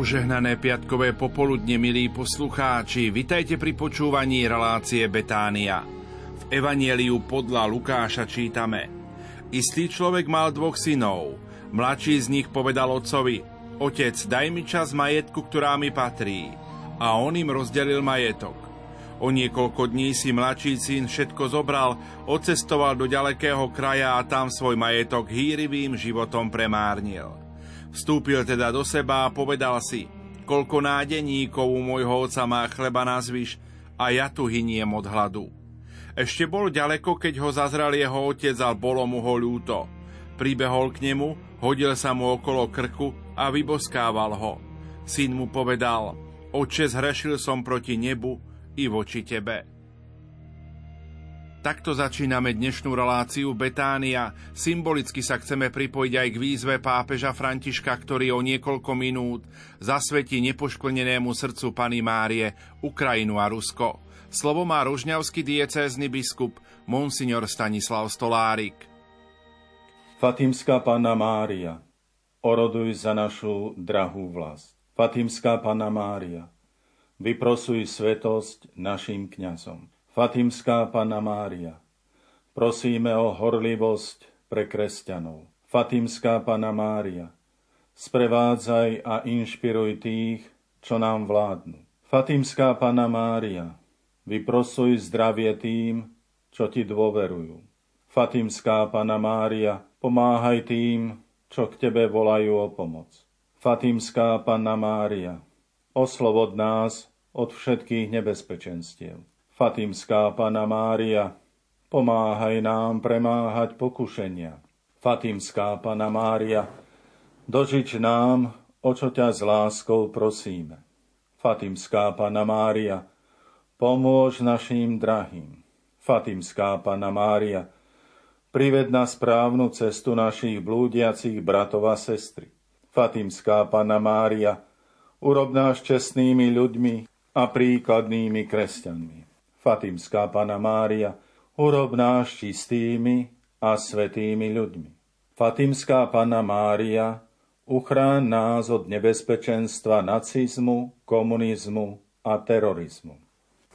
Požehnané piatkové popoludne, milí poslucháči, vitajte pri počúvaní relácie Betánia. V Evanieliu podľa Lukáša čítame. Istý človek mal dvoch synov. Mladší z nich povedal otcovi, otec, daj mi čas majetku, ktorá mi patrí. A on im rozdelil majetok. O niekoľko dní si mladší syn všetko zobral, odcestoval do ďalekého kraja a tam svoj majetok hýrivým životom premárnil. Vstúpil teda do seba a povedal si, koľko nádeníkov u môjho oca má chleba na a ja tu hyniem od hladu. Ešte bol ďaleko, keď ho zazral jeho otec a bolo mu ho ľúto. Pribehol k nemu, hodil sa mu okolo krku a vyboskával ho. Syn mu povedal, oče, zhrešil som proti nebu i voči tebe. Takto začíname dnešnú reláciu Betánia. Symbolicky sa chceme pripojiť aj k výzve pápeža Františka, ktorý o niekoľko minút zasvetí nepoškvrnenému srdcu Pany Márie Ukrajinu a Rusko. Slovo má ružňavský diecézny biskup Monsignor Stanislav Stolárik. Fatimská Panna Mária, oroduj za našu drahú vlast. Fatimská Panna Mária, vyprosuj svetosť našim kňazom. Fatimská Pana Mária, prosíme o horlivosť pre kresťanov. Fatimská Pana Mária, sprevádzaj a inšpiruj tých, čo nám vládnu. Fatimská Pana Mária, vyprosuj zdravie tým, čo ti dôverujú. Fatimská Pana Mária, pomáhaj tým, čo k tebe volajú o pomoc. Fatimská Panna Mária, oslobod nás od všetkých nebezpečenstiev. Fatimská Pana Mária, pomáhaj nám premáhať pokušenia. Fatimská Pana Mária, dožič nám, o čo ťa s láskou prosíme. Fatimská Pana Mária, pomôž našim drahým. Fatimská Pana Mária, prived na správnu cestu našich blúdiacich bratov a sestry. Fatimská Pana Mária, urob nás čestnými ľuďmi a príkladnými kresťanmi. Fatimská Pana Mária, urob nás čistými a svetými ľuďmi. Fatimská Pana Mária, uchráň nás od nebezpečenstva nacizmu, komunizmu a terorizmu.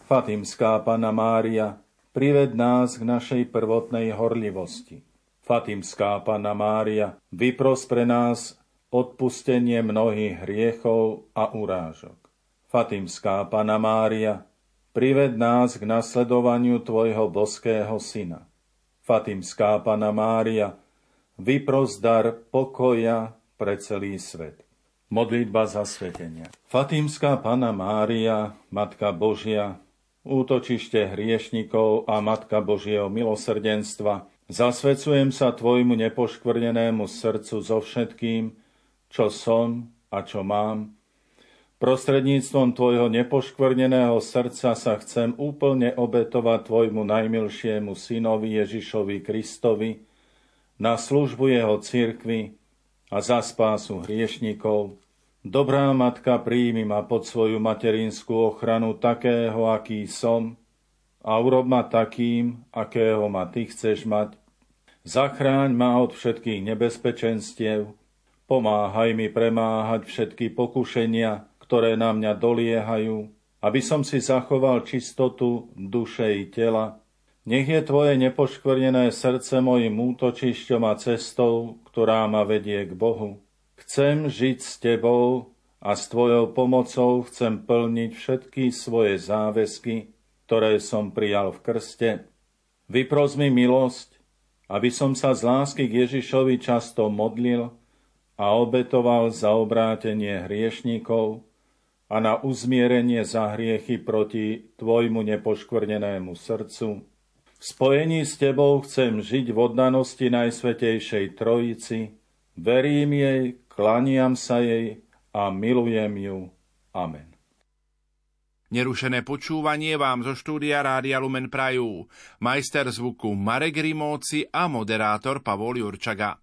Fatimská Pana Mária, prived nás k našej prvotnej horlivosti. Fatimská Pana Mária, vypros pre nás odpustenie mnohých hriechov a urážok. Fatimská Pana Mária, Prived nás k nasledovaniu Tvojho boského Syna. Fatimská Pana Mária, vypros dar pokoja pre celý svet. Modlitba zasvetenia. Fatimská Pana Mária, Matka Božia, útočište hriešnikov a Matka Božieho milosrdenstva, zasvecujem sa Tvojmu nepoškvrnenému srdcu so všetkým, čo som a čo mám, Prostredníctvom tvojho nepoškvrneného srdca sa chcem úplne obetovať tvojmu najmilšiemu synovi Ježišovi Kristovi na službu jeho cirkvi a za spásu hriešnikov. Dobrá matka, príjmi ma pod svoju materinskú ochranu takého, aký som a urob ma takým, akého ma ty chceš mať. Zachráň ma od všetkých nebezpečenstiev, pomáhaj mi premáhať všetky pokušenia, ktoré na mňa doliehajú, aby som si zachoval čistotu duše i tela. Nech je Tvoje nepoškvrnené srdce mojim útočišťom a cestou, ktorá ma vedie k Bohu. Chcem žiť s Tebou a s Tvojou pomocou chcem plniť všetky svoje záväzky, ktoré som prijal v krste. Vypros mi milosť, aby som sa z lásky k Ježišovi často modlil a obetoval za obrátenie hriešníkov, a na uzmierenie za hriechy proti Tvojmu nepoškvrnenému srdcu. V spojení s Tebou chcem žiť v oddanosti Najsvetejšej Trojici, verím jej, klaniam sa jej a milujem ju. Amen. Nerušené počúvanie vám zo štúdia Rádia Lumen Prajú. Majster zvuku Marek Rimóci a moderátor Pavol Jurčaga.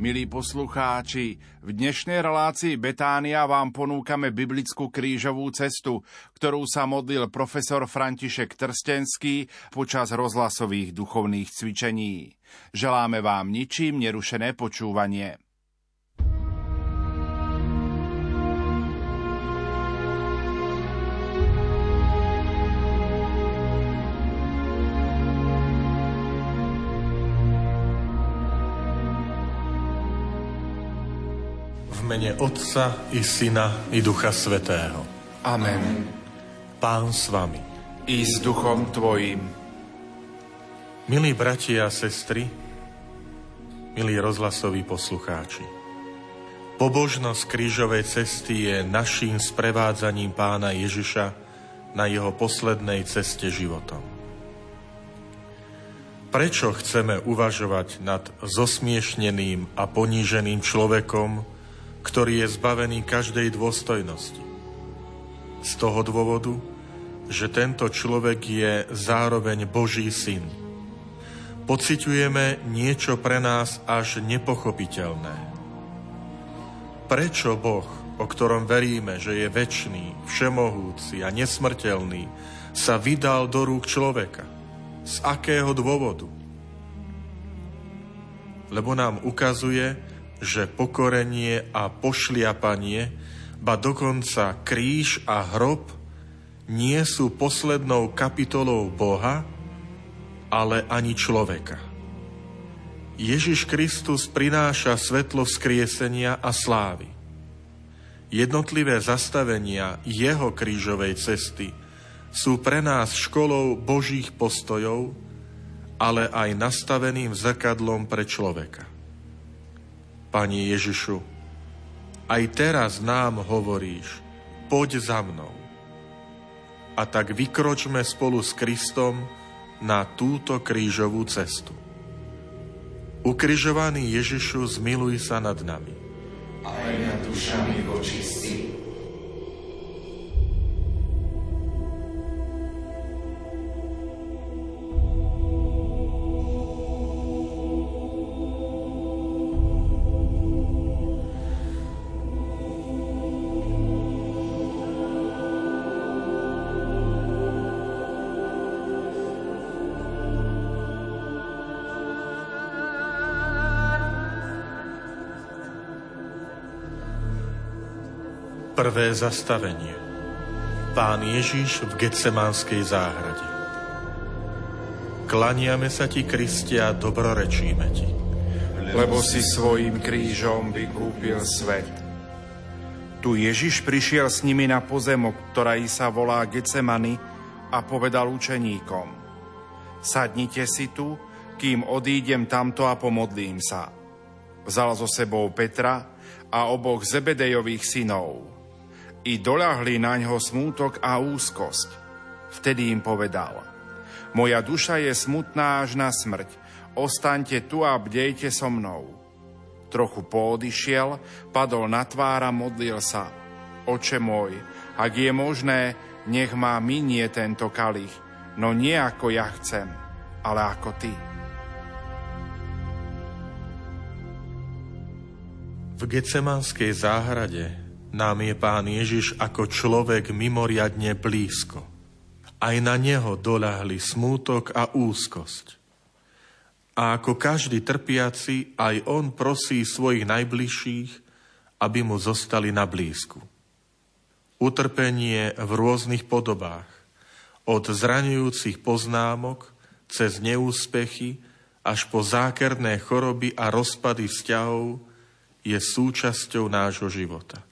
Milí poslucháči, v dnešnej relácii Betánia vám ponúkame biblickú krížovú cestu, ktorú sa modlil profesor František Trstenský počas rozhlasových duchovných cvičení. Želáme vám ničím nerušené počúvanie. Mene Otca i Syna i Ducha Svetého. Amen. Pán s vami. I s duchom tvojim. Milí bratia a sestry, milí rozhlasoví poslucháči, pobožnosť krížovej cesty je naším sprevádzaním pána Ježiša na jeho poslednej ceste životom. Prečo chceme uvažovať nad zosmiešneným a poníženým človekom, ktorý je zbavený každej dôstojnosti. Z toho dôvodu, že tento človek je zároveň Boží syn. Pociťujeme niečo pre nás až nepochopiteľné. Prečo Boh, o ktorom veríme, že je väčší, všemohúci a nesmrteľný, sa vydal do rúk človeka? Z akého dôvodu? Lebo nám ukazuje, že pokorenie a pošliapanie, ba dokonca kríž a hrob nie sú poslednou kapitolou Boha, ale ani človeka. Ježiš Kristus prináša svetlo vzkriesenia a slávy. Jednotlivé zastavenia jeho krížovej cesty sú pre nás školou Božích postojov, ale aj nastaveným zrkadlom pre človeka. Pani Ježišu, aj teraz nám hovoríš, poď za mnou. A tak vykročme spolu s Kristom na túto krížovú cestu. Ukrižovaný Ježišu, zmiluj sa nad nami. Aj nad dušami vočistí. Prvé zastavenie. Pán Ježiš v Getsemánskej záhrade. Klaniame sa ti, Kristia, dobrorečíme ti. Lebo si svojim krížom vykúpil svet. Tu Ježiš prišiel s nimi na pozemok, ktorá sa volá Getsemany a povedal učeníkom Sadnite si tu, kým odídem tamto a pomodlím sa. Vzal so sebou Petra a oboch Zebedejových synov i doľahli na ňo smútok a úzkosť. Vtedy im povedal, moja duša je smutná až na smrť, ostaňte tu a bdejte so mnou. Trochu poodišiel, padol na tvár modlil sa. Oče môj, ak je možné, nech má minie tento kalich, no nie ako ja chcem, ale ako ty. V Gecemanskej záhrade nám je Pán Ježiš ako človek mimoriadne blízko. Aj na Neho doľahli smútok a úzkosť. A ako každý trpiaci, aj On prosí svojich najbližších, aby mu zostali na blízku. Utrpenie v rôznych podobách, od zraňujúcich poznámok cez neúspechy až po zákerné choroby a rozpady vzťahov je súčasťou nášho života.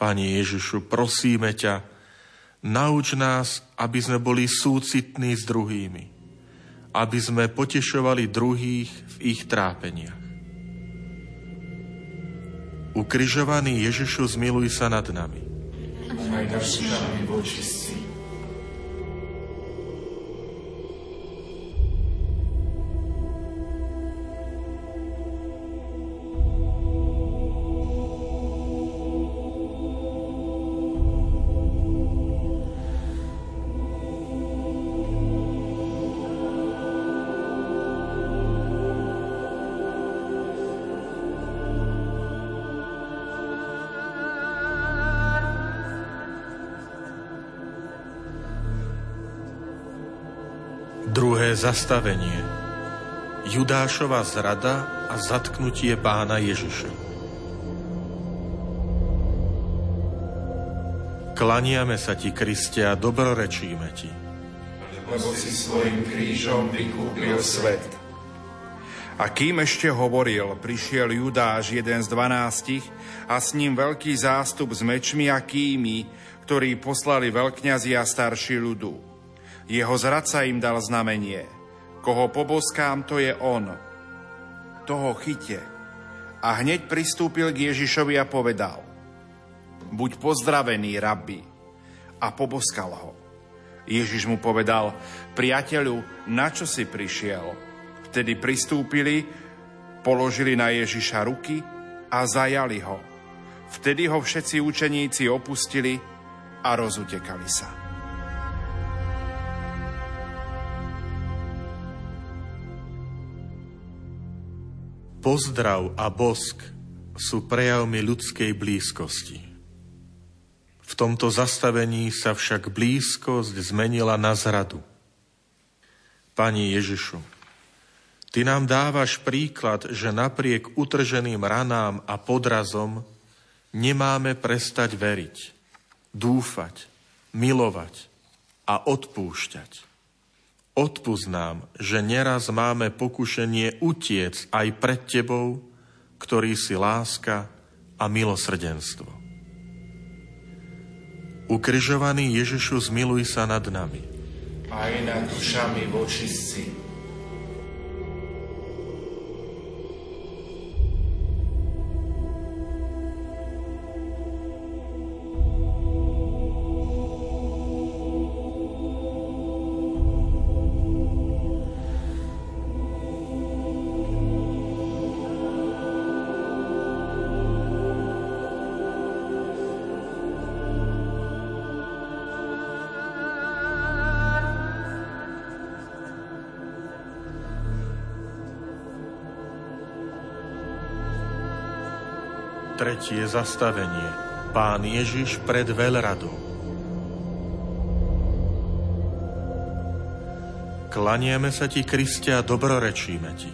Pane Ježišu, prosíme ťa, nauč nás, aby sme boli súcitní s druhými, aby sme potešovali druhých v ich trápeniach. Ukrižovaný Ježišu, zmiluj sa nad nami. Aj našimi vočistí. Zastavenie. Judášova zrada a zatknutie pána Ježiša. Klaniame sa ti, Kriste, a dobrorečíme ti. Lebo si svojim krížom vykúpil svet. A kým ešte hovoril, prišiel Judáš, jeden z dvanástich, a s ním veľký zástup s mečmi a kými, ktorí poslali veľkňazi a starší ľudu. Jeho zradca im dal znamenie. Koho poboskám, to je on. Toho chyte. A hneď pristúpil k Ježišovi a povedal buď pozdravený, rabi. A poboskal ho. Ježiš mu povedal, priateľu, na čo si prišiel? Vtedy pristúpili, položili na Ježiša ruky a zajali ho. Vtedy ho všetci učeníci opustili a rozutekali sa. Pozdrav a bosk sú prejavmi ľudskej blízkosti. V tomto zastavení sa však blízkosť zmenila na zradu. Pani Ježišu, Ty nám dávaš príklad, že napriek utrženým ranám a podrazom nemáme prestať veriť, dúfať, milovať a odpúšťať. Odpúsť že neraz máme pokušenie utiec aj pred Tebou, ktorý si láska a milosrdenstvo. Ukrižovaný Ježišu, zmiluj sa nad nami. Aj nad dušami vočistci. Tretie zastavenie. Pán Ježiš pred veľradou. Klanieme sa ti, Kriste, a dobrorečíme ti.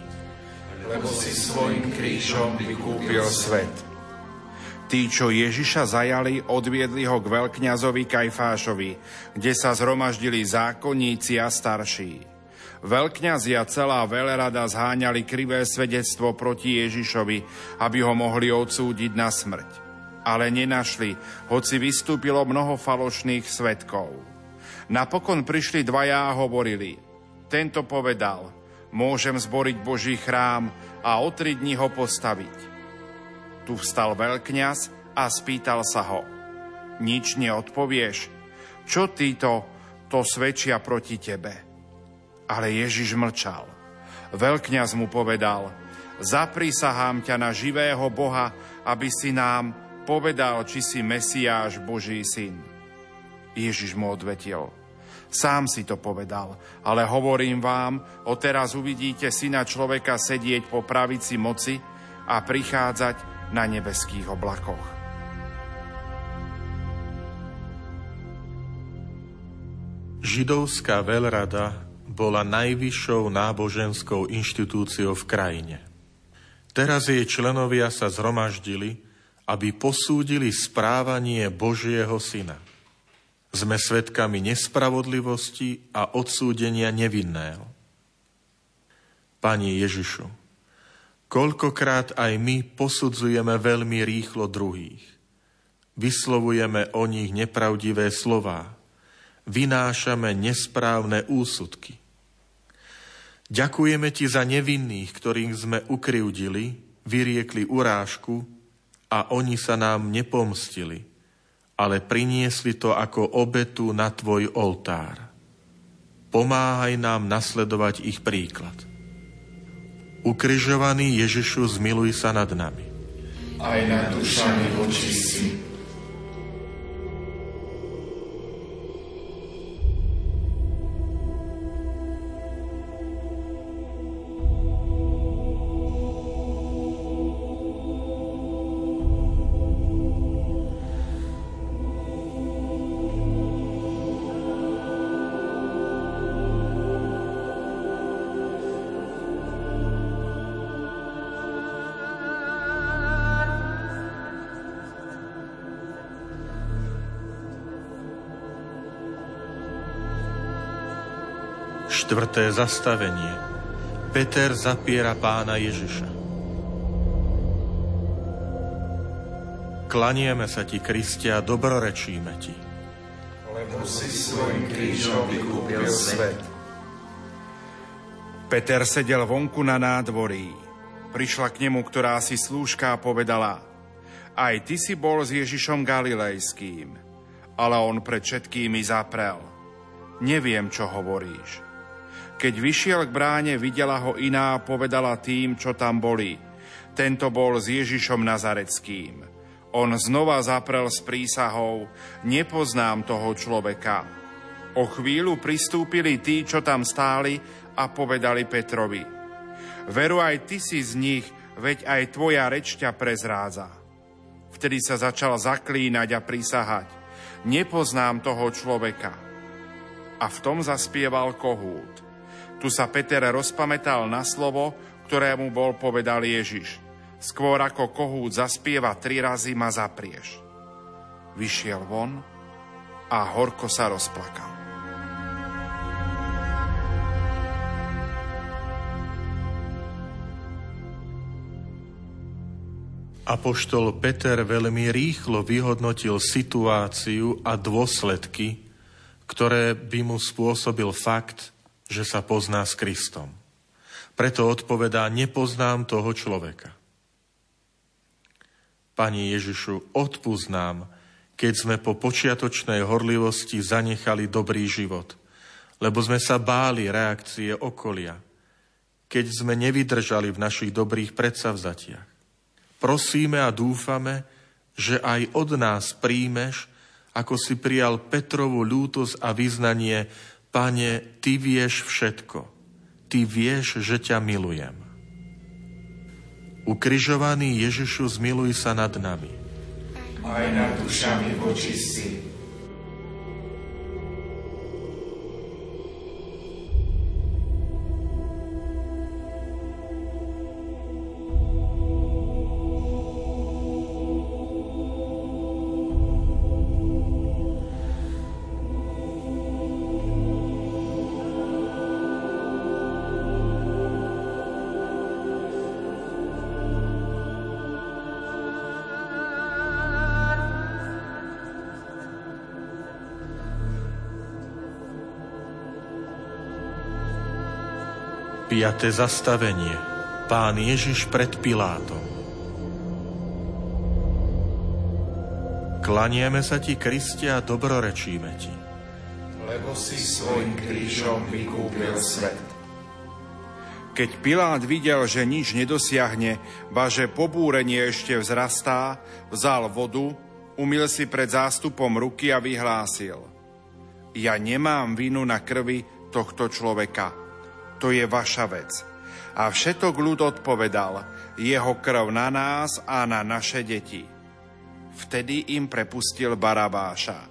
Lebo si svojim krížom vykúpil svet. Tí, čo Ježiša zajali, odviedli ho k veľkňazovi Kajfášovi, kde sa zhromaždili zákonníci a starší. Veľkňazi a celá veľrada zháňali krivé svedectvo proti Ježišovi, aby ho mohli odsúdiť na smrť. Ale nenašli, hoci vystúpilo mnoho falošných svetkov. Napokon prišli dvaja a hovorili, tento povedal, môžem zboriť Boží chrám a o tri dní ho postaviť. Tu vstal veľkňaz a spýtal sa ho, nič neodpovieš, čo títo to svedčia proti tebe? Ale Ježiš mlčal. Veľkňaz mu povedal, zaprisahám ťa na živého Boha, aby si nám povedal, či si Mesiáš, Boží syn. Ježiš mu odvetil, sám si to povedal, ale hovorím vám, odteraz uvidíte syna človeka sedieť po pravici moci a prichádzať na nebeských oblakoch. Židovská veľrada bola najvyššou náboženskou inštitúciou v krajine. Teraz jej členovia sa zhromaždili, aby posúdili správanie Božieho Syna. Sme svedkami nespravodlivosti a odsúdenia nevinného. Pani Ježišu, koľkokrát aj my posudzujeme veľmi rýchlo druhých. Vyslovujeme o nich nepravdivé slová. Vynášame nesprávne úsudky. Ďakujeme ti za nevinných, ktorých sme ukryvdili, vyriekli urážku a oni sa nám nepomstili, ale priniesli to ako obetu na tvoj oltár. Pomáhaj nám nasledovať ich príklad. Ukrižovaný Ježišu, zmiluj sa nad nami. Aj nad dušami vočistí. Štvrté zastavenie. Peter zapiera pána Ježiša. Klanieme sa ti, Kristia, dobrorečíme ti. Lebo si svojim krížom vykúpil svet. Peter sedel vonku na nádvorí. Prišla k nemu, ktorá si slúžka a povedala Aj ty si bol s Ježišom Galilejským. Ale on pred všetkými zaprel. Neviem, čo hovoríš. Keď vyšiel k bráne, videla ho iná a povedala tým, čo tam boli. Tento bol s Ježišom Nazareckým. On znova zaprel s prísahou, nepoznám toho človeka. O chvíľu pristúpili tí, čo tam stáli a povedali Petrovi. Veru aj ty si z nich, veď aj tvoja reč ťa prezrádza. Vtedy sa začal zaklínať a prísahať. Nepoznám toho človeka. A v tom zaspieval kohút. Tu sa Peter rozpamätal na slovo, ktorému bol povedal Ježiš. Skôr ako kohút zaspieva tri razy ma zaprieš. Vyšiel von a horko sa rozplakal. Apoštol Peter veľmi rýchlo vyhodnotil situáciu a dôsledky, ktoré by mu spôsobil fakt, že sa pozná s Kristom. Preto odpovedá, nepoznám toho človeka. Pani Ježišu, odpúsť keď sme po počiatočnej horlivosti zanechali dobrý život, lebo sme sa báli reakcie okolia, keď sme nevydržali v našich dobrých predsavzatiach. Prosíme a dúfame, že aj od nás príjmeš, ako si prijal Petrovú ľútosť a vyznanie, Pane, Ty vieš všetko. Ty vieš, že ťa milujem. Ukrižovaný Ježišu, zmiluj sa nad nami. Aj nad dušami vočistí. Piaté zastavenie. Pán Ježiš pred Pilátom. Klanieme sa ti, Kristia, a dobrorečíme ti. Lebo si svojim krížom vykúpil svet. Keď Pilát videl, že nič nedosiahne, ba že pobúrenie ešte vzrastá, vzal vodu, umil si pred zástupom ruky a vyhlásil. Ja nemám vinu na krvi tohto človeka to je vaša vec. A všetok ľud odpovedal, jeho krv na nás a na naše deti. Vtedy im prepustil Barabáša.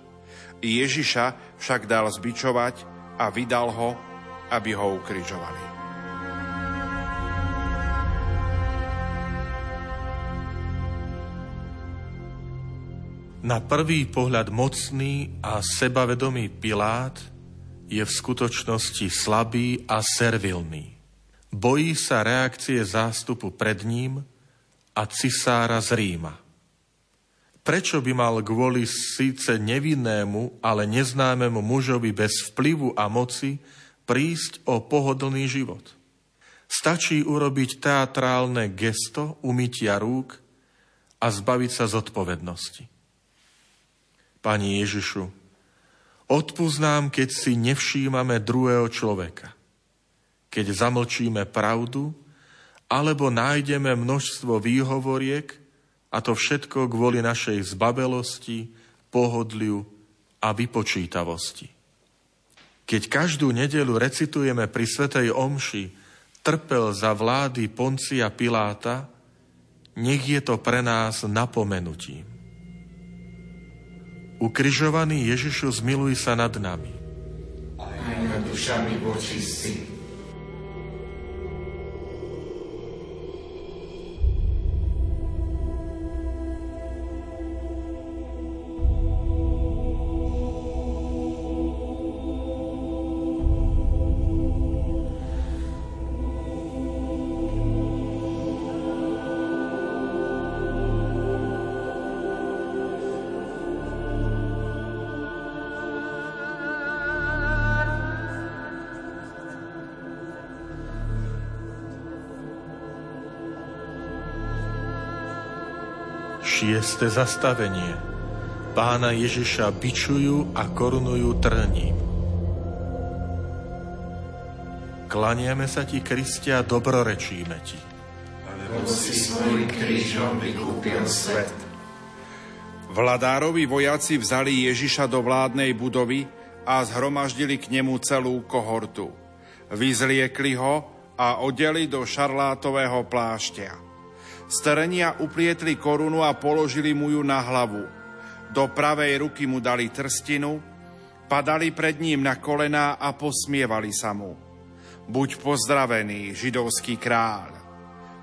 Ježiša však dal zbičovať a vydal ho, aby ho ukrižovali. Na prvý pohľad mocný a sebavedomý Pilát – je v skutočnosti slabý a servilný. Bojí sa reakcie zástupu pred ním a cisára z Ríma. Prečo by mal kvôli síce nevinnému, ale neznámemu mužovi bez vplyvu a moci prísť o pohodlný život? Stačí urobiť teatrálne gesto umytia rúk a zbaviť sa zodpovednosti. Pani Ježišu, Odpúznám, keď si nevšímame druhého človeka. Keď zamlčíme pravdu, alebo nájdeme množstvo výhovoriek, a to všetko kvôli našej zbabelosti, pohodliu a vypočítavosti. Keď každú nedelu recitujeme pri Svetej Omši trpel za vlády Poncia Piláta, nech je to pre nás napomenutím. Ukrižovaný Ježišu, zmiluj sa nad nami. Aj nad dušami vočistí. Šieste zastavenie. Pána Ježiša bičujú a korunujú trním. Klaniame sa ti, Kristia, dobrorečíme ti. Lebo si svojim krížom vykúpil svet. Vladárovi vojaci vzali Ježiša do vládnej budovy a zhromaždili k nemu celú kohortu. Vyzliekli ho a odeli do šarlátového plášťa. Z terenia uplietli korunu a položili mu ju na hlavu. Do pravej ruky mu dali trstinu, padali pred ním na kolená a posmievali sa mu. Buď pozdravený, židovský kráľ.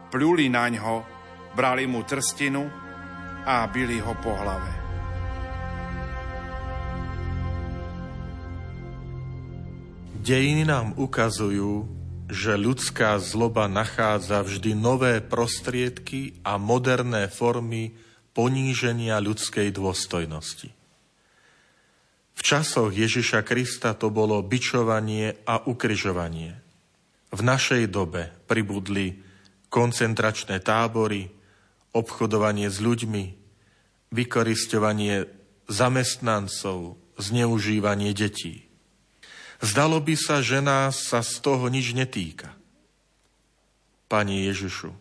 Pľuli na ňo, brali mu trstinu a bili ho po hlave. Dejiny nám ukazujú, že ľudská zloba nachádza vždy nové prostriedky a moderné formy poníženia ľudskej dôstojnosti. V časoch Ježiša Krista to bolo bičovanie a ukryžovanie. V našej dobe pribudli koncentračné tábory, obchodovanie s ľuďmi, vykoristovanie zamestnancov, zneužívanie detí. Zdalo by sa, že nás sa z toho nič netýka. Pani Ježišu,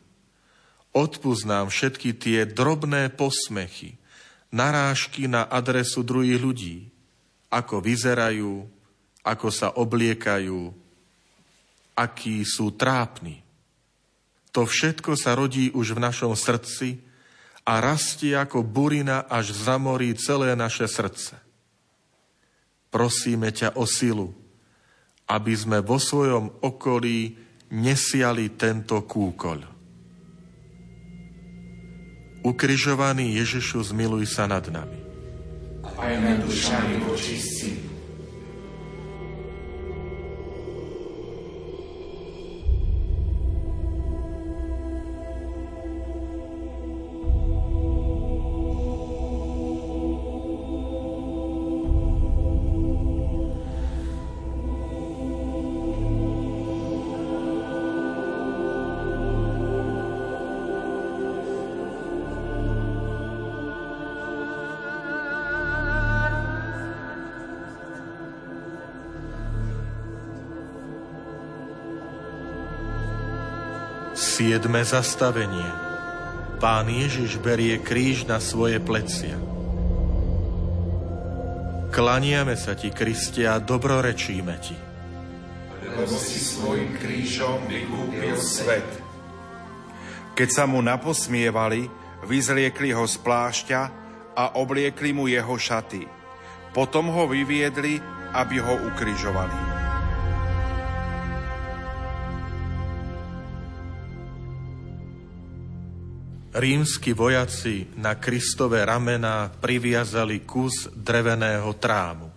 odpúsť nám všetky tie drobné posmechy, narážky na adresu druhých ľudí, ako vyzerajú, ako sa obliekajú, akí sú trápni. To všetko sa rodí už v našom srdci a rastie ako burina, až zamorí celé naše srdce. Prosíme ťa o silu, aby sme vo svojom okolí nesiali tento kúkoľ. Ukrižovaný Ježišu, zmiluj sa nad nami. Aj nad dušami očistí. Siedme zastavenie. Pán Ježiš berie kríž na svoje plecia. Klaniame sa ti, Kristia, a dobrorečíme ti. Lebo si svojim krížom vykúpil svet. Keď sa mu naposmievali, vyzliekli ho z plášťa a obliekli mu jeho šaty. Potom ho vyviedli, aby ho ukrižovali. Rímsky vojaci na Kristové ramená priviazali kus dreveného trámu.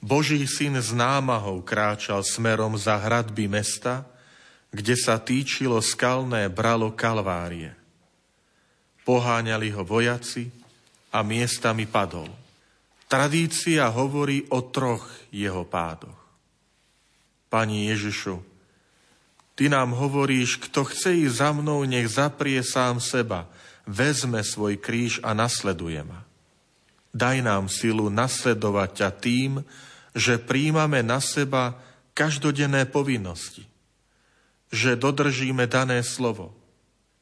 Boží syn z námahou kráčal smerom za hradby mesta, kde sa týčilo skalné bralo Kalvárie. Poháňali ho vojaci a miestami padol. Tradícia hovorí o troch jeho pádoch. Pani Ježišu, Ty nám hovoríš, kto chce ísť za mnou, nech zaprie sám seba, vezme svoj kríž a nasleduje ma. Daj nám silu nasledovať ťa tým, že príjmame na seba každodenné povinnosti, že dodržíme dané slovo,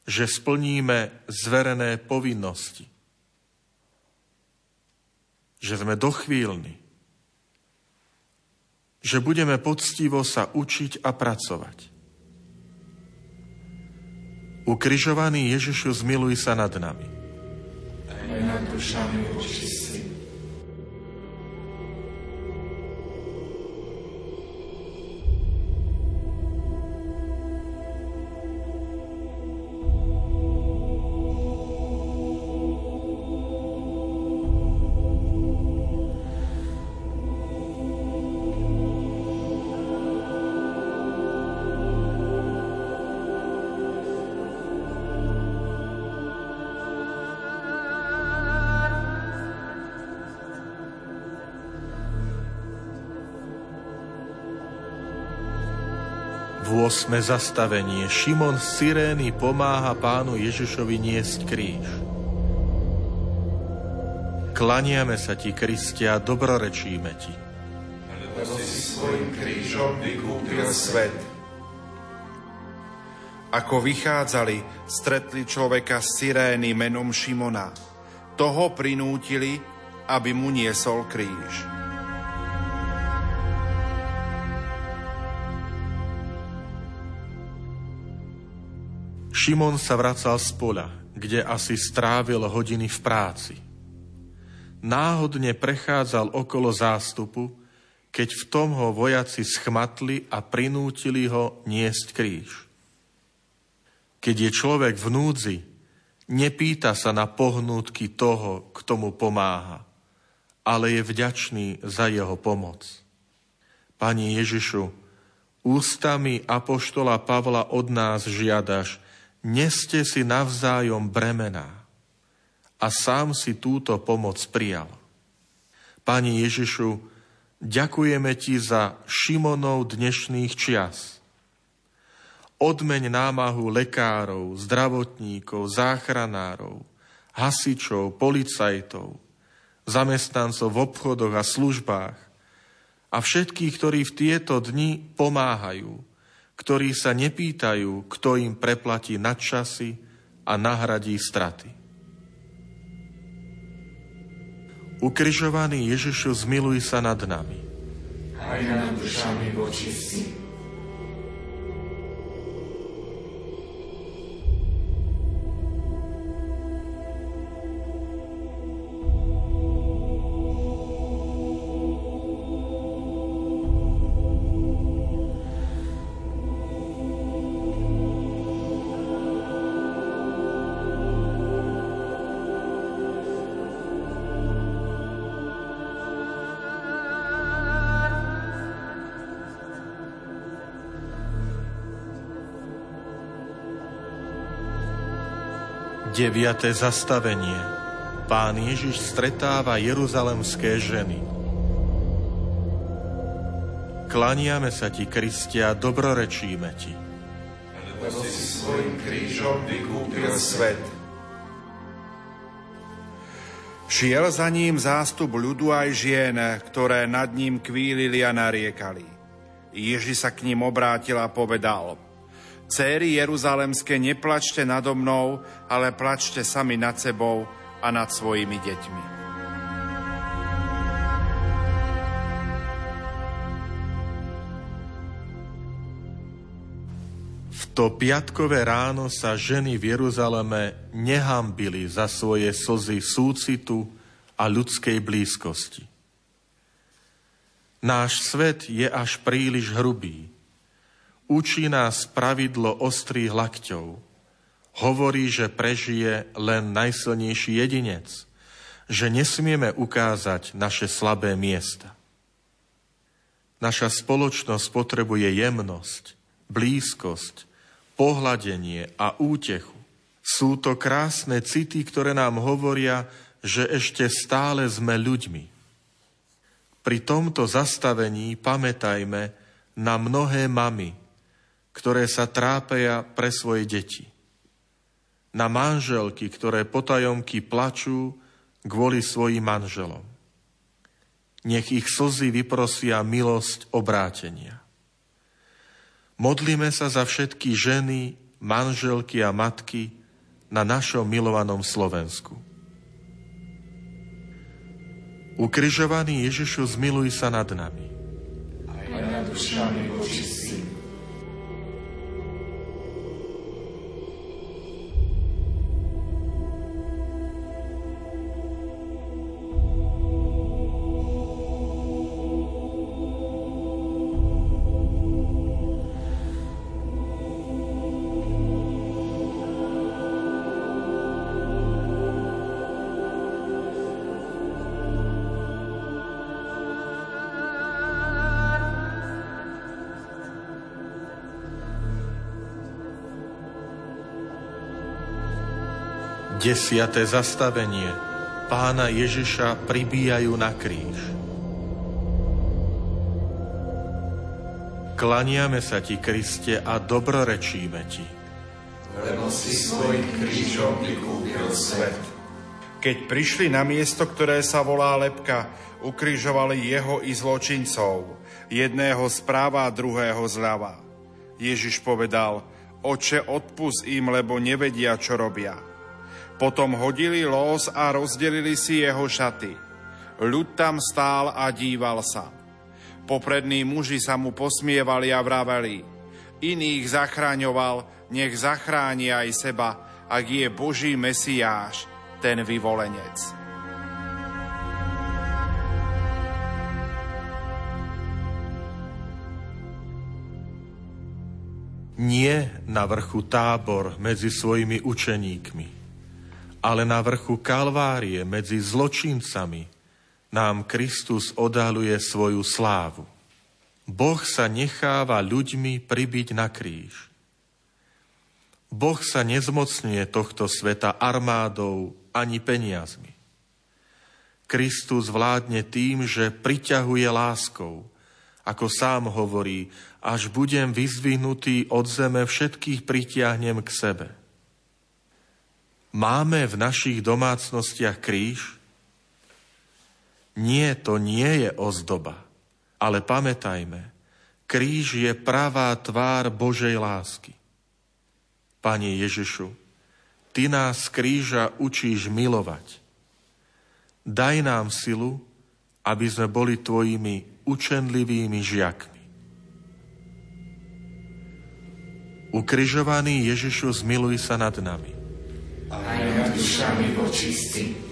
že splníme zverené povinnosti, že sme dochvíľni, že budeme poctivo sa učiť a pracovať Ukrižovaný Ježišu, zmiluj sa nad nami. Aj nad dušami očistí. Osme zastavenie. Šimon z Sirény pomáha pánu Ježišovi niesť kríž. Klaniame sa ti, Kristia, dobrorečíme ti. Lebo si svojim krížom vykúpil svet. Ako vychádzali, stretli človeka z Cyrény menom Šimona. Toho prinútili, aby mu niesol kríž. Šimon sa vracal z pola, kde asi strávil hodiny v práci. Náhodne prechádzal okolo zástupu, keď v tom ho vojaci schmatli a prinútili ho niesť kríž. Keď je človek v núdzi, nepýta sa na pohnútky toho, kto mu pomáha, ale je vďačný za jeho pomoc. Pani Ježišu, ústami apoštola Pavla od nás žiadaš, neste si navzájom bremená. A sám si túto pomoc prijal. Pani Ježišu, ďakujeme Ti za Šimonov dnešných čias. Odmeň námahu lekárov, zdravotníkov, záchranárov, hasičov, policajtov, zamestnancov v obchodoch a službách a všetkých, ktorí v tieto dni pomáhajú, ktorí sa nepýtajú, kto im preplatí nadčasy a nahradí straty. Ukrižovaný Ježišu, zmiluj sa nad nami. Aj nad dušami vočistí. Deviate zastavenie. Pán Ježiš stretáva jeruzalemské ženy. Klaniame sa ti, Kristia, dobrorečíme ti. Lebo si svojim krížom vykúpil svet. Šiel za ním zástup ľudu aj žien, ktoré nad ním kvílili a nariekali. Ježi sa k ním obrátil a povedal – Céry Jeruzalemské, neplačte nado mnou, ale plačte sami nad sebou a nad svojimi deťmi. V to piatkové ráno sa ženy v Jeruzaleme nehambili za svoje slzy súcitu a ľudskej blízkosti. Náš svet je až príliš hrubý, Učí nás pravidlo ostrých lakťov. Hovorí, že prežije len najsilnejší jedinec, že nesmieme ukázať naše slabé miesta. Naša spoločnosť potrebuje jemnosť, blízkosť, pohľadenie a útechu. Sú to krásne city, ktoré nám hovoria, že ešte stále sme ľuďmi. Pri tomto zastavení pamätajme na mnohé mamy, ktoré sa trápeja pre svoje deti. Na manželky, ktoré potajomky plačú kvôli svojim manželom. Nech ich slzy vyprosia milosť obrátenia. Modlíme sa za všetky ženy, manželky a matky na našom milovanom Slovensku. Ukrižovaný Ježišu, zmiluj sa nad nami. Aj nad dušami očistí. Desiate zastavenie. Pána Ježiša pribíjajú na kríž. Klaniame sa ti, Kriste, a dobrorečíme ti. Lebo si svojim krížom vykúpil svet. Keď prišli na miesto, ktoré sa volá Lepka, ukrižovali jeho i zločincov, jedného správa a druhého zľava. Ježiš povedal, oče, odpust im, lebo nevedia, čo robia. Potom hodili los a rozdelili si jeho šaty. Ľud tam stál a díval sa. Poprední muži sa mu posmievali a vraveli. Iných zachráňoval, nech zachráni aj seba, ak je Boží Mesiáš, ten vyvolenec. Nie na vrchu tábor medzi svojimi učeníkmi, ale na vrchu Kalvárie medzi zločincami nám Kristus odhaluje svoju slávu. Boh sa necháva ľuďmi pribiť na kríž. Boh sa nezmocňuje tohto sveta armádou ani peniazmi. Kristus vládne tým, že priťahuje láskou, ako sám hovorí, až budem vyzvihnutý od zeme, všetkých pritiahnem k sebe. Máme v našich domácnostiach kríž? Nie, to nie je ozdoba, ale pamätajme, kríž je pravá tvár Božej lásky. Pane Ježišu, Ty nás kríža učíš milovať. Daj nám silu, aby sme boli Tvojimi učenlivými žiakmi. Ukrižovaný Ježišu, zmiluj sa nad nami. Aj nad dušami vočistí.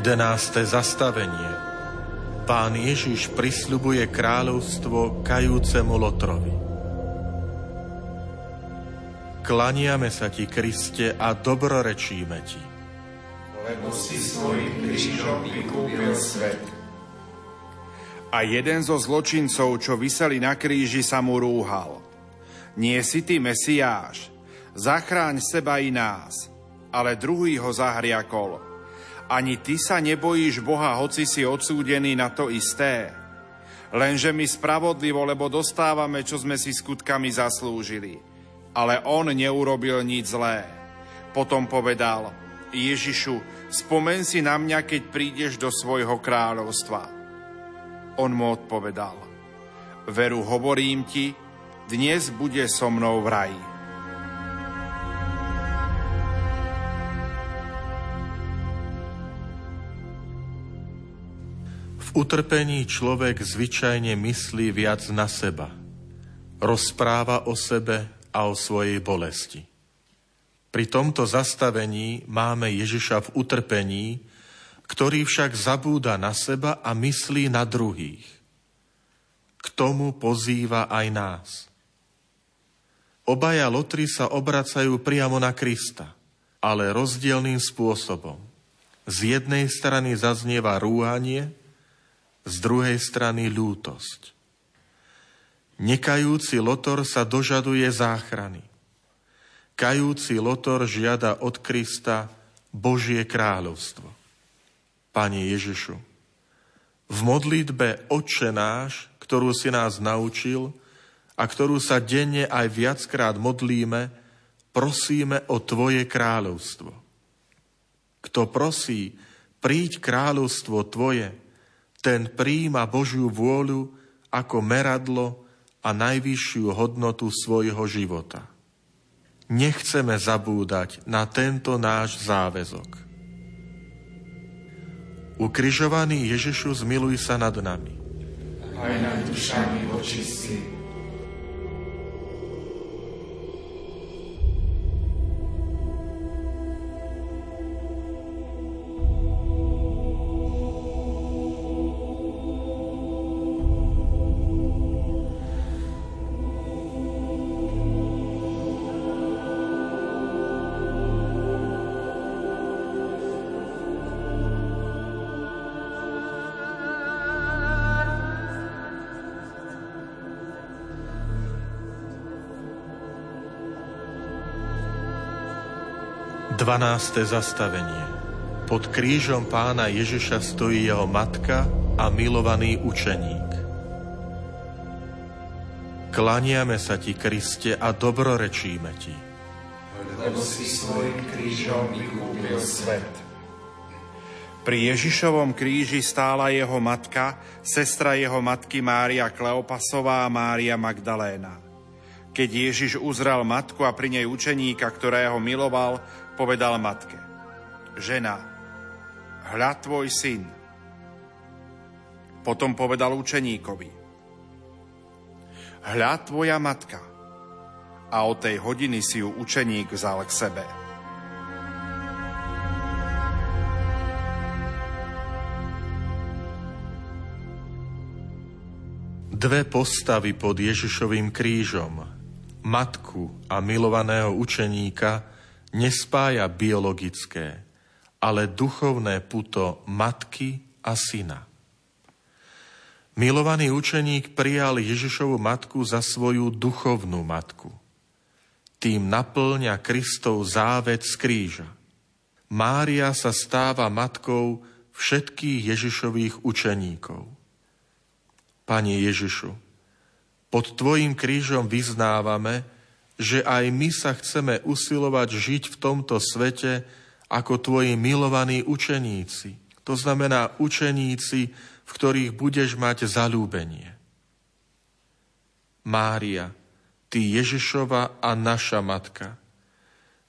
Jedenácté zastavenie. Pán Ježiš prisľubuje kráľovstvo kajúcemu Lotrovi. Klaniame sa ti, Kriste, a dobrorečíme ti. Lebo si svojim krížom vykúpil svet. A jeden zo zločincov, čo vyseli na kríži, sa mu rúhal. Nie si ty Mesiáš, zachráň seba i nás. Ale druhý ho zahriakol – ani ty sa nebojíš Boha, hoci si odsúdený na to isté. Lenže my spravodlivo, lebo dostávame, čo sme si skutkami zaslúžili. Ale on neurobil nič zlé. Potom povedal, Ježišu, spomen si na mňa, keď prídeš do svojho kráľovstva. On mu odpovedal, veru hovorím ti, dnes bude so mnou v raji. V utrpení človek zvyčajne myslí viac na seba. Rozpráva o sebe a o svojej bolesti. Pri tomto zastavení máme Ježiša v utrpení, ktorý však zabúda na seba a myslí na druhých. K tomu pozýva aj nás. Obaja lotry sa obracajú priamo na Krista, ale rozdielným spôsobom. Z jednej strany zaznieva rúhanie, z druhej strany ľútosť. Nekajúci Lotor sa dožaduje záchrany. Kajúci Lotor žiada od Krista Božie kráľovstvo. Pane Ježišu, v modlitbe Otče náš, ktorú si nás naučil a ktorú sa denne aj viackrát modlíme, prosíme o Tvoje kráľovstvo. Kto prosí, príď kráľovstvo Tvoje, ten príjima Božiu vôľu ako meradlo a najvyššiu hodnotu svojho života. Nechceme zabúdať na tento náš záväzok. Ukrižovaný Ježišu, zmiluj sa nad nami. Aj nad dušami očistí. 12. zastavenie Pod krížom pána Ježiša stojí jeho matka a milovaný učeník. Klaniame sa ti, Kriste, a dobrorečíme ti. Lebo si svojim krížom vykúpil svet. Pri Ježišovom kríži stála jeho matka, sestra jeho matky Mária Kleopasová a Mária Magdaléna. Keď Ježiš uzrel matku a pri nej učeníka, ktorého miloval, povedal matke, žena, hľa tvoj syn. Potom povedal učeníkovi, hľa tvoja matka. A od tej hodiny si ju učeník vzal k sebe. Dve postavy pod Ježišovým krížom, matku a milovaného učeníka, nespája biologické, ale duchovné puto matky a syna. Milovaný učeník prijal Ježišovu matku za svoju duchovnú matku. Tým naplňa Kristov záved z kríža. Mária sa stáva matkou všetkých Ježišových učeníkov. Pane Ježišu, pod Tvojim krížom vyznávame, že aj my sa chceme usilovať žiť v tomto svete ako tvoji milovaní učeníci. To znamená učeníci, v ktorých budeš mať zalúbenie. Mária, ty Ježišova a naša matka,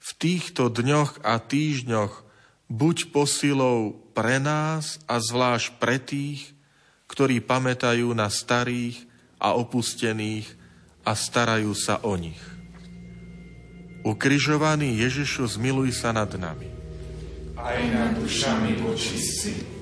v týchto dňoch a týždňoch buď posilou pre nás a zvlášť pre tých, ktorí pamätajú na starých a opustených a starajú sa o nich. Ukrižovaný Ježišu, zmiluj sa nad nami. Aj nad dušami očistí.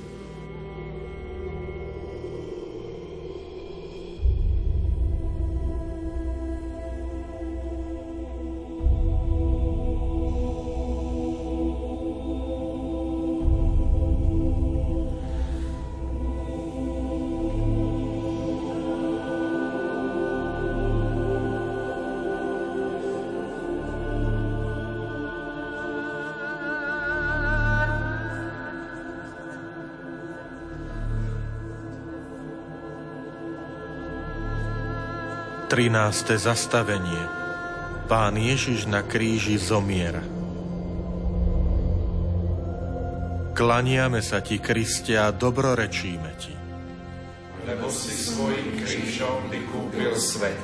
13. zastavenie Pán Ježiš na kríži zomiera Klaniame sa Ti, Kristia, dobrorečíme Ti. Lebo si svojim krížom vykúpil svet.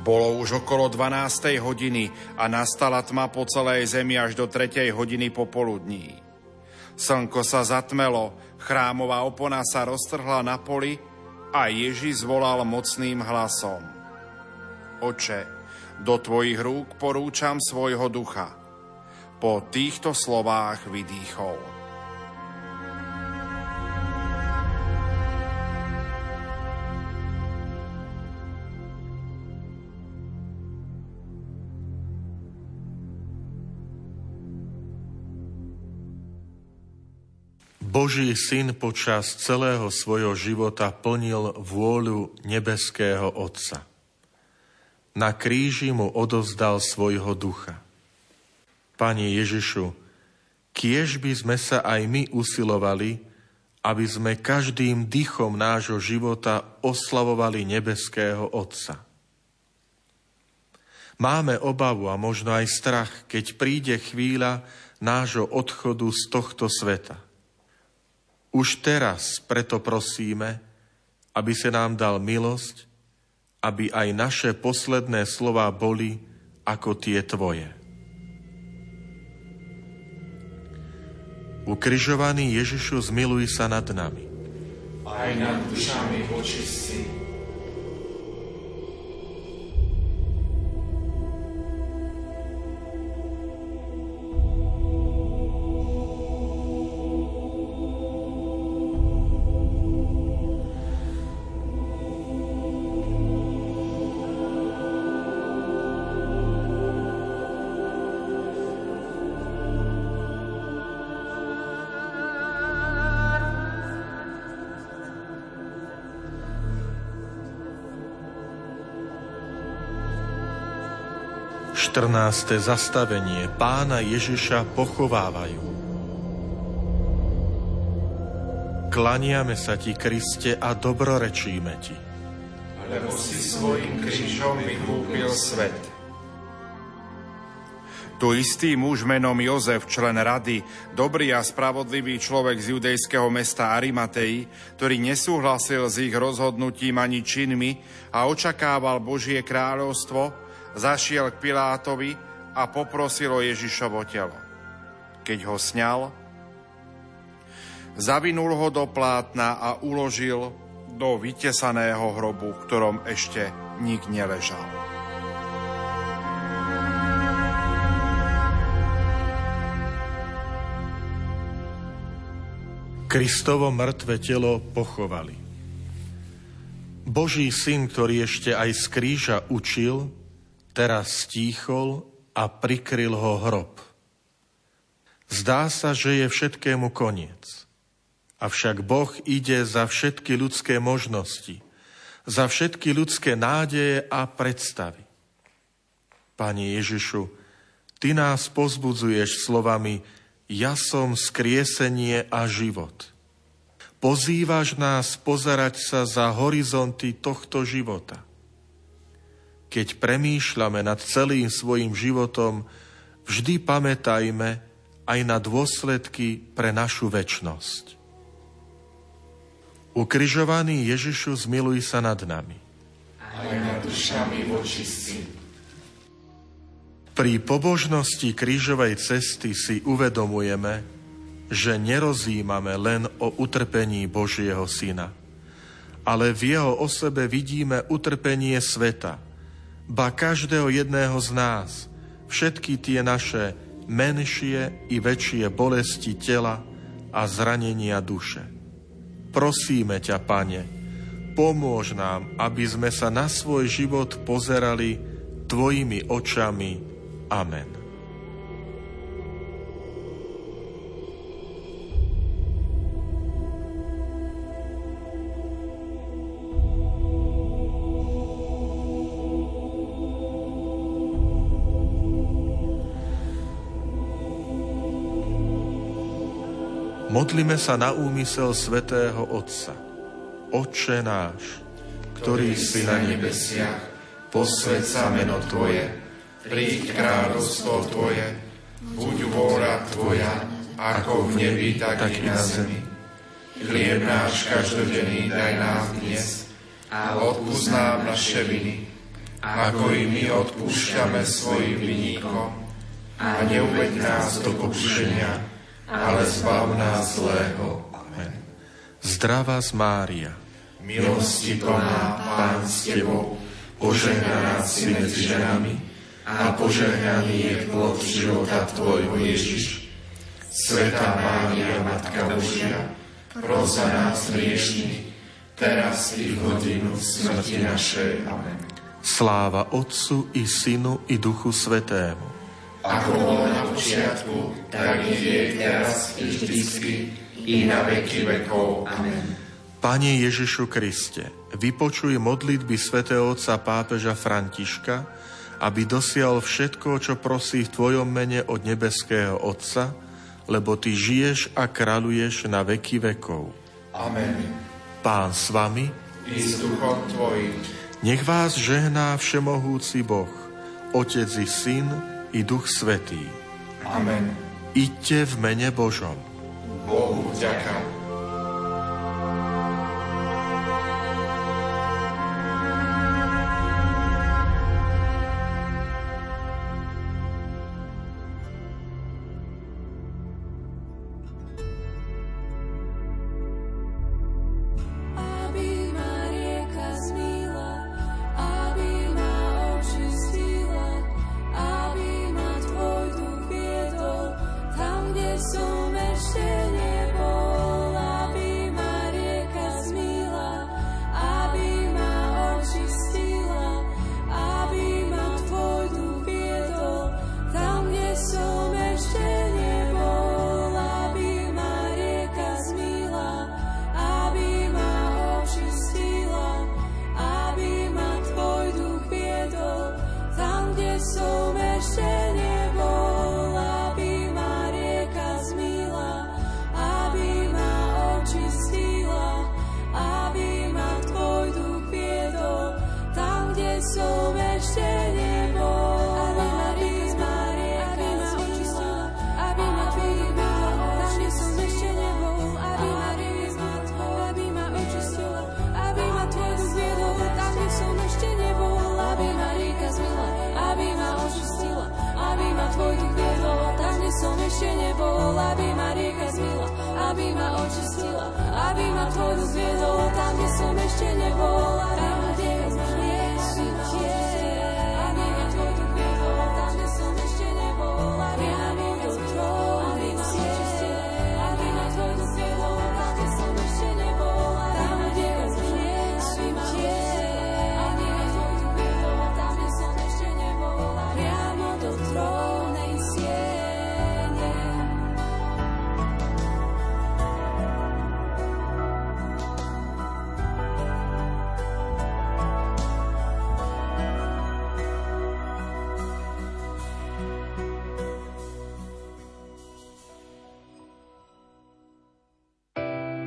Bolo už okolo 12. hodiny a nastala tma po celej zemi až do 3. hodiny popoludní. Slnko sa zatmelo, chrámová opona sa roztrhla na poli a Ježiš zvolal mocným hlasom. Oče, do tvojich rúk porúčam svojho ducha. Po týchto slovách vydýchol. Boží syn počas celého svojho života plnil vôľu nebeského Otca. Na kríži mu odovzdal svojho ducha. Pane Ježišu, kiež by sme sa aj my usilovali, aby sme každým dychom nášho života oslavovali nebeského Otca. Máme obavu a možno aj strach, keď príde chvíľa nášho odchodu z tohto sveta – už teraz preto prosíme, aby sa nám dal milosť, aby aj naše posledné slova boli ako tie Tvoje. Ukrižovaný Ježišu, zmiluj sa nad nami. Aj nad dušami očistí. 14. zastavenie pána Ježiša pochovávajú. Klaniame sa ti, Kriste, a dobrorečíme ti. Lebo si svojim krížom vykúpil svet. Tu istý muž menom Jozef, člen rady, dobrý a spravodlivý človek z judejského mesta Arimatei, ktorý nesúhlasil s ich rozhodnutím ani činmi a očakával Božie kráľovstvo, zašiel k Pilátovi a poprosil o Ježišovo telo. Keď ho sňal, zavinul ho do plátna a uložil do vytesaného hrobu, v ktorom ešte nik neležal. Kristovo mŕtve telo pochovali. Boží syn, ktorý ešte aj z kríža učil, teraz stíchol a prikryl ho hrob. Zdá sa, že je všetkému koniec. Avšak Boh ide za všetky ľudské možnosti, za všetky ľudské nádeje a predstavy. Pane Ježišu, Ty nás pozbudzuješ slovami ja som skriesenie a život. Pozývaš nás pozerať sa za horizonty tohto života. Keď premýšľame nad celým svojim životom, vždy pamätajme aj na dôsledky pre našu väčnosť. Ukrižovaný Ježišu, zmiluj sa nad nami. Aj nad dušami vočistí. Pri pobožnosti krížovej cesty si uvedomujeme, že nerozímame len o utrpení Božieho Syna, ale v jeho osobe vidíme utrpenie sveta, ba každého jedného z nás, všetky tie naše menšie i väčšie bolesti tela a zranenia duše. Prosíme ťa, Pane, pomôž nám, aby sme sa na svoj život pozerali Tvojimi očami Amen. Modlíme sa na úmysel svätého Otca. Otče náš, ktorý si na nebesiach, posved sa meno Tvoje, príď kráľovstvo Tvoje, buď vôľa Tvoja, ako v nebi, tak i na zemi. Chlieb náš každodenný daj nám dnes a odpúsť nám naše viny, ako i my odpúšťame svojim vinníkom. A neuveď nás do pokušenia, ale zbav nás zlého. Amen. Zdravá z Mária, milosti plná Pán s Tebou, požehnaná si medzi ženami, a požehnaný je plod života Tvojho Ježiš. Svetá Mária, Matka Božia, pros za nás hriešných, teraz i v hodinu smrti našej. Amen. Sláva Otcu i Synu i Duchu Svetému. Ako bolo na počiatku, tak je teraz i vždycky, i na veky vekov. Amen. Pane Ježišu Kriste, vypočuj modlitby svätého Otca pápeža Františka, aby dosial všetko, čo prosí v Tvojom mene od nebeského Otca, lebo Ty žiješ a kráľuješ na veky vekov. Amen. Pán s vami i s duchom Tvojim. Nech vás žehná všemohúci Boh, Otec i Syn i Duch Svetý. Amen. Iďte v mene Božom. Bohu ďakujem.